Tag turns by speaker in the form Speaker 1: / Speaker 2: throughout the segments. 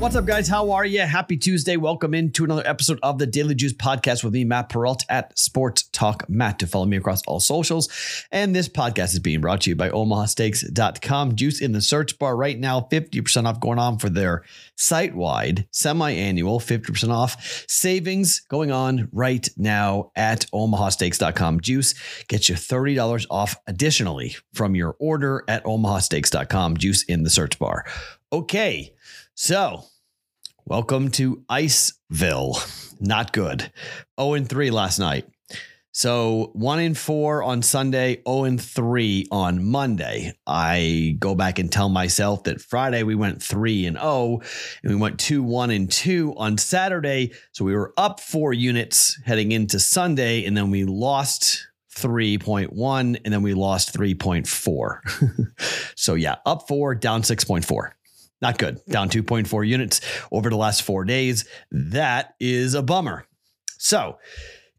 Speaker 1: What's up, guys? How are you? Happy Tuesday. Welcome into another episode of the Daily Juice podcast with me, Matt Perrault at Sports Talk Matt. To follow me across all socials. And this podcast is being brought to you by OmahaSteaks.com. Juice in the search bar right now, 50% off going on for their site wide semi annual, 50% off savings going on right now at OmahaSteaks.com. Juice gets you $30 off additionally from your order at OmahaSteaks.com. Juice in the search bar. Okay. So, welcome to Iceville. Not good. 0 and 3 last night. So, 1 and 4 on Sunday, 0 and 3 on Monday. I go back and tell myself that Friday we went 3 and 0 and we went 2 1 and 2 on Saturday. So, we were up 4 units heading into Sunday and then we lost 3.1 and then we lost 3.4. so, yeah, up 4, down 6.4. Not good. Down 2.4 units over the last four days. That is a bummer. So,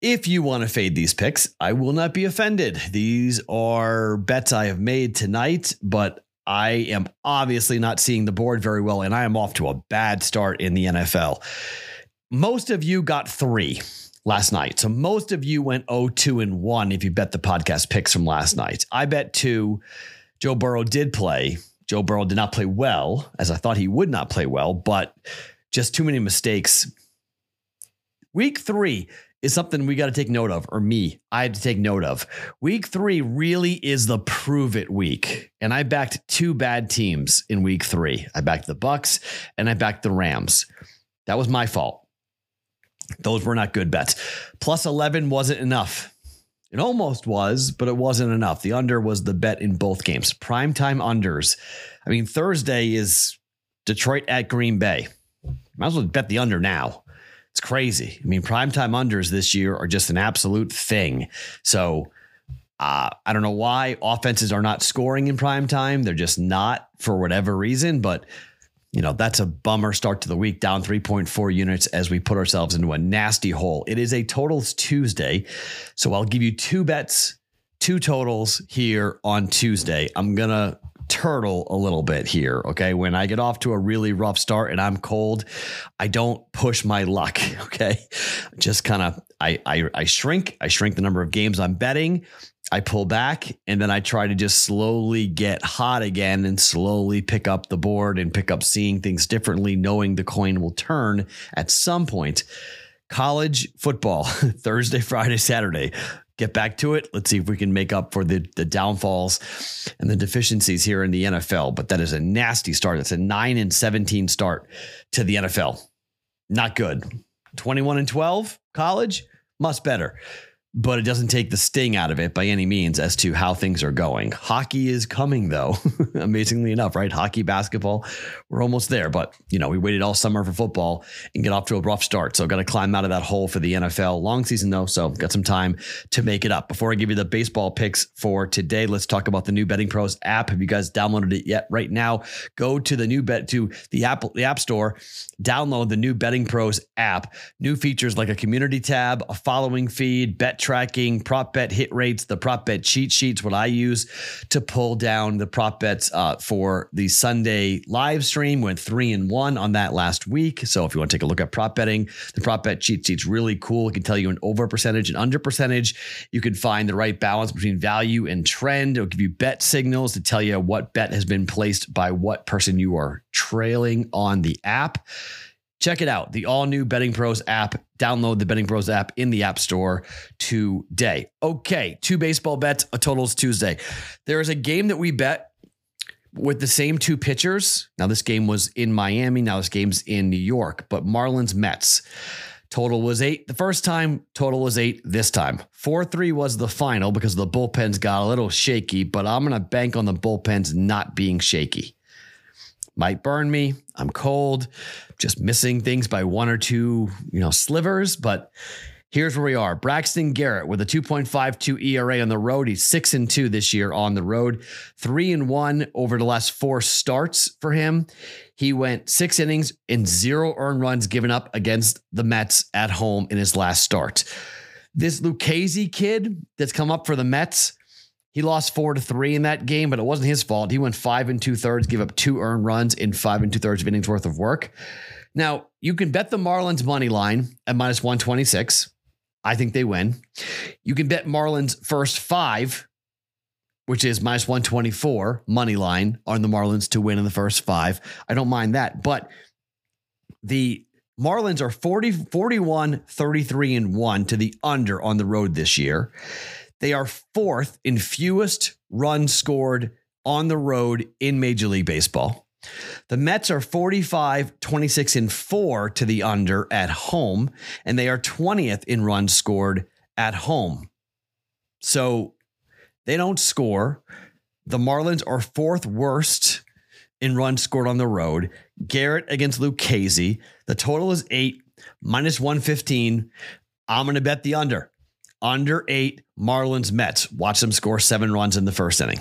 Speaker 1: if you want to fade these picks, I will not be offended. These are bets I have made tonight, but I am obviously not seeing the board very well, and I am off to a bad start in the NFL. Most of you got three last night. So most of you went 0 2 and 1 if you bet the podcast picks from last night. I bet two. Joe Burrow did play. Joe Burrow did not play well, as I thought he would not play well, but just too many mistakes. Week three is something we got to take note of, or me, I had to take note of. Week three really is the prove it week. And I backed two bad teams in week three. I backed the Bucs and I backed the Rams. That was my fault. Those were not good bets. Plus 11 wasn't enough. It almost was, but it wasn't enough. The under was the bet in both games. Primetime unders. I mean, Thursday is Detroit at Green Bay. Might as well bet the under now. It's crazy. I mean, primetime unders this year are just an absolute thing. So uh, I don't know why offenses are not scoring in prime time. They're just not for whatever reason, but you know, that's a bummer start to the week, down 3.4 units as we put ourselves into a nasty hole. It is a totals Tuesday. So I'll give you two bets, two totals here on Tuesday. I'm going to turtle a little bit here. Okay. When I get off to a really rough start and I'm cold, I don't push my luck. Okay. Just kind of, I, I, I shrink, I shrink the number of games I'm betting. I pull back and then I try to just slowly get hot again and slowly pick up the board and pick up seeing things differently, knowing the coin will turn at some point. College football, Thursday, Friday, Saturday. Get back to it. Let's see if we can make up for the, the downfalls and the deficiencies here in the NFL. But that is a nasty start. It's a 9 and 17 start to the NFL. Not good. 21 and 12, college, much better but it doesn't take the sting out of it by any means as to how things are going. Hockey is coming though, amazingly enough, right? Hockey, basketball, we're almost there, but you know, we waited all summer for football and get off to a rough start. So got to climb out of that hole for the NFL. Long season though, so got some time to make it up. Before I give you the baseball picks for today, let's talk about the new Betting Pros app. Have you guys downloaded it yet? Right now, go to the new bet to the Apple the App Store, download the new Betting Pros app. New features like a community tab, a following feed, bet tracking, prop bet hit rates, the prop bet cheat sheets, what I use to pull down the prop bets uh, for the Sunday live stream. Went three and one on that last week. So if you want to take a look at prop betting, the prop bet cheat sheet's really cool. It can tell you an over percentage and under percentage. You can find the right balance between value and trend. It'll give you bet signals to tell you what bet has been placed by what person you are trailing on the app. Check it out, the all new Betting Pros app. Download the Betting Pros app in the App Store today. Okay, two baseball bets, a totals Tuesday. There is a game that we bet with the same two pitchers. Now, this game was in Miami. Now, this game's in New York, but Marlins Mets. Total was eight the first time, total was eight this time. 4 3 was the final because the bullpens got a little shaky, but I'm going to bank on the bullpens not being shaky might burn me. I'm cold, just missing things by one or two, you know, slivers. But here's where we are. Braxton Garrett with a 2.52 ERA on the road. He's six and two this year on the road, three and one over the last four starts for him. He went six innings and zero earned runs given up against the Mets at home in his last start. This Lucchesi kid that's come up for the Mets, He lost four to three in that game, but it wasn't his fault. He went five and two thirds, gave up two earned runs in five and two thirds of innings worth of work. Now, you can bet the Marlins money line at minus 126. I think they win. You can bet Marlins first five, which is minus 124 money line on the Marlins to win in the first five. I don't mind that. But the Marlins are 40, 41, 33, and 1 to the under on the road this year. They are fourth in fewest runs scored on the road in Major League Baseball. The Mets are 45, 26, and 4 to the under at home, and they are 20th in runs scored at home. So they don't score. The Marlins are fourth worst in runs scored on the road. Garrett against Lucchesi. The total is eight, minus 115. I'm going to bet the under. Under eight, Marlins Mets. Watch them score seven runs in the first inning.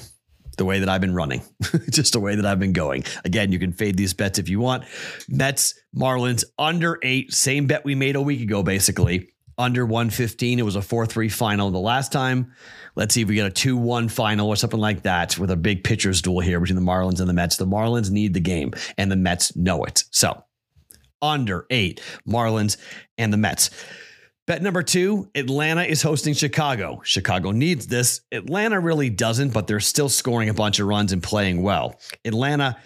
Speaker 1: The way that I've been running, just the way that I've been going. Again, you can fade these bets if you want. Mets, Marlins, under eight. Same bet we made a week ago, basically. Under 115. It was a 4 3 final the last time. Let's see if we get a 2 1 final or something like that with a big pitcher's duel here between the Marlins and the Mets. The Marlins need the game, and the Mets know it. So, under eight, Marlins and the Mets. Bet number two Atlanta is hosting Chicago. Chicago needs this. Atlanta really doesn't, but they're still scoring a bunch of runs and playing well. Atlanta,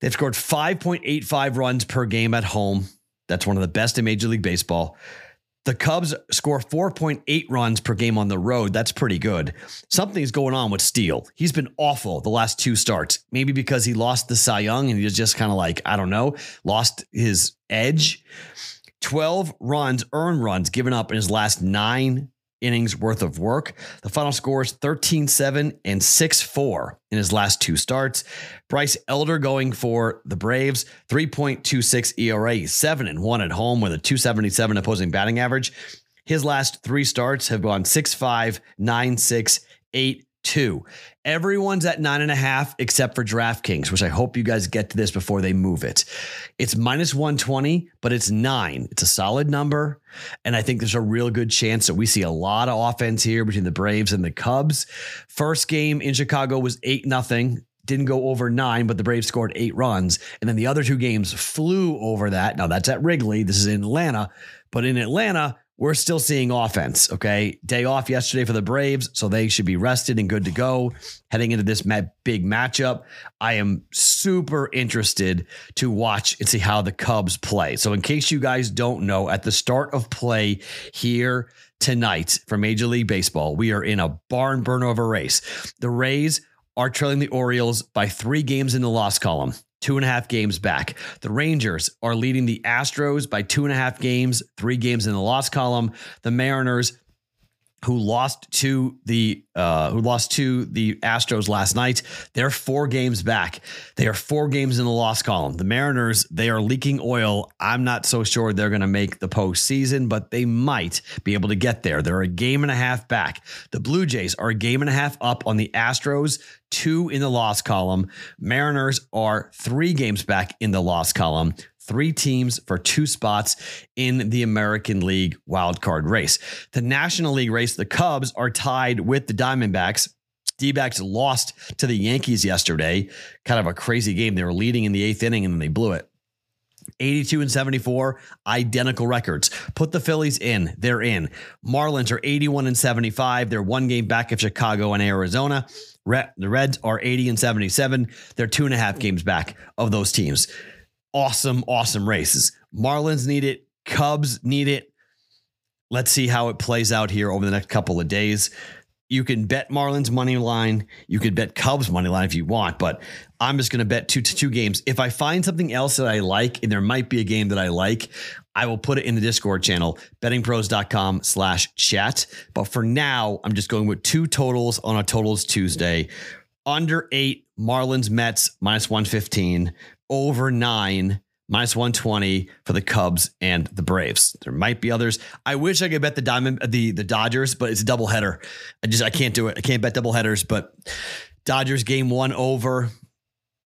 Speaker 1: they've scored 5.85 runs per game at home. That's one of the best in Major League Baseball. The Cubs score 4.8 runs per game on the road. That's pretty good. Something's going on with Steele. He's been awful the last two starts. Maybe because he lost the Cy Young and he was just kind of like, I don't know, lost his edge. 12 runs, earned runs given up in his last nine innings worth of work. The final scores 13 7 and 6 4 in his last two starts. Bryce Elder going for the Braves, 3.26 ERA, 7 and 1 at home with a 277 opposing batting average. His last three starts have gone 6 5, 9 6, 8 two. Everyone's at nine and a half except for DraftKings, which I hope you guys get to this before they move it. It's minus 120, but it's nine. It's a solid number. And I think there's a real good chance that we see a lot of offense here between the Braves and the Cubs. First game in Chicago was 8 nothing. Didn't go over nine, but the Braves scored eight runs. And then the other two games flew over that. Now that's at Wrigley. This is in Atlanta. But in Atlanta, we're still seeing offense. Okay. Day off yesterday for the Braves, so they should be rested and good to go heading into this big matchup. I am super interested to watch and see how the Cubs play. So, in case you guys don't know, at the start of play here tonight for Major League Baseball, we are in a barn burner of a race. The Rays are trailing the Orioles by three games in the loss column two and a half games back. The Rangers are leading the Astros by two and a half games, three games in the loss column. The Mariners who lost to the uh, who lost to the Astros last night. They're four games back. They are four games in the loss column. The Mariners they are leaking oil. I'm not so sure they're going to make the postseason, but they might be able to get there. They're a game and a half back. The Blue Jays are a game and a half up on the Astros. Two in the loss column. Mariners are three games back in the loss column three teams for two spots in the American League wildcard race. The National League race, the Cubs are tied with the Diamondbacks. D lost to the Yankees yesterday. Kind of a crazy game. They were leading in the eighth inning and then they blew it. 82 and 74, identical records. Put the Phillies in, they're in. Marlins are 81 and 75, they're one game back of Chicago and Arizona. The Reds are 80 and 77, they're two and a half games back of those teams awesome, awesome races. Marlins need it. Cubs need it. Let's see how it plays out here over the next couple of days. You can bet Marlins money line. You could bet Cubs money line if you want, but I'm just going to bet two to two games. If I find something else that I like, and there might be a game that I like, I will put it in the Discord channel, bettingpros.com slash chat. But for now, I'm just going with two totals on a totals Tuesday. Under eight, Marlins Mets minus 115 over nine minus 120 for the Cubs and the Braves. There might be others. I wish I could bet the Diamond the the Dodgers, but it's a double header. I just I can't do it. I can't bet double headers, but Dodgers game 1 over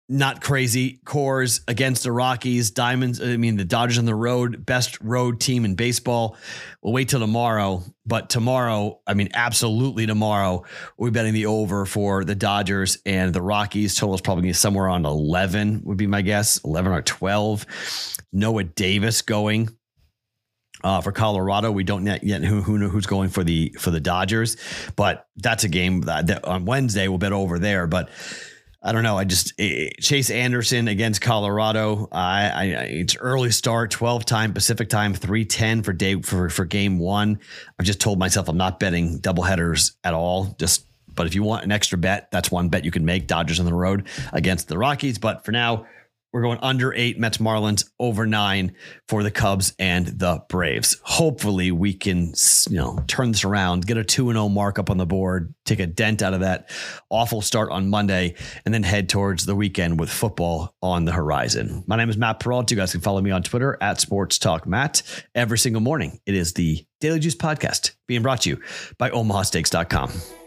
Speaker 1: not crazy. Coors against the Rockies, Diamonds. I mean, the Dodgers on the road, best road team in baseball. We'll wait till tomorrow, but tomorrow, I mean, absolutely tomorrow, we're betting the over for the Dodgers and the Rockies. Total is probably somewhere on 11, would be my guess, 11 or 12. Noah Davis going. Uh, for Colorado, we don't yet, yet who, who know who's going for the for the Dodgers, but that's a game that, that on Wednesday we'll bet over there. But I don't know. I just eh, Chase Anderson against Colorado. I, I it's early start, twelve time Pacific time, three ten for day for for game one. I've just told myself I'm not betting double headers at all. Just but if you want an extra bet, that's one bet you can make. Dodgers on the road against the Rockies. But for now, we're going under eight Mets Marlins, over nine for the Cubs and the Braves. Hopefully, we can you know turn this around, get a two and zero mark up on the board, take a dent out of that awful start on Monday, and then head towards the weekend with football on the horizon. My name is Matt Perrault. You guys can follow me on Twitter at Sports Talk Matt every single morning. It is the Daily Juice Podcast being brought to you by OmahaSteaks.com.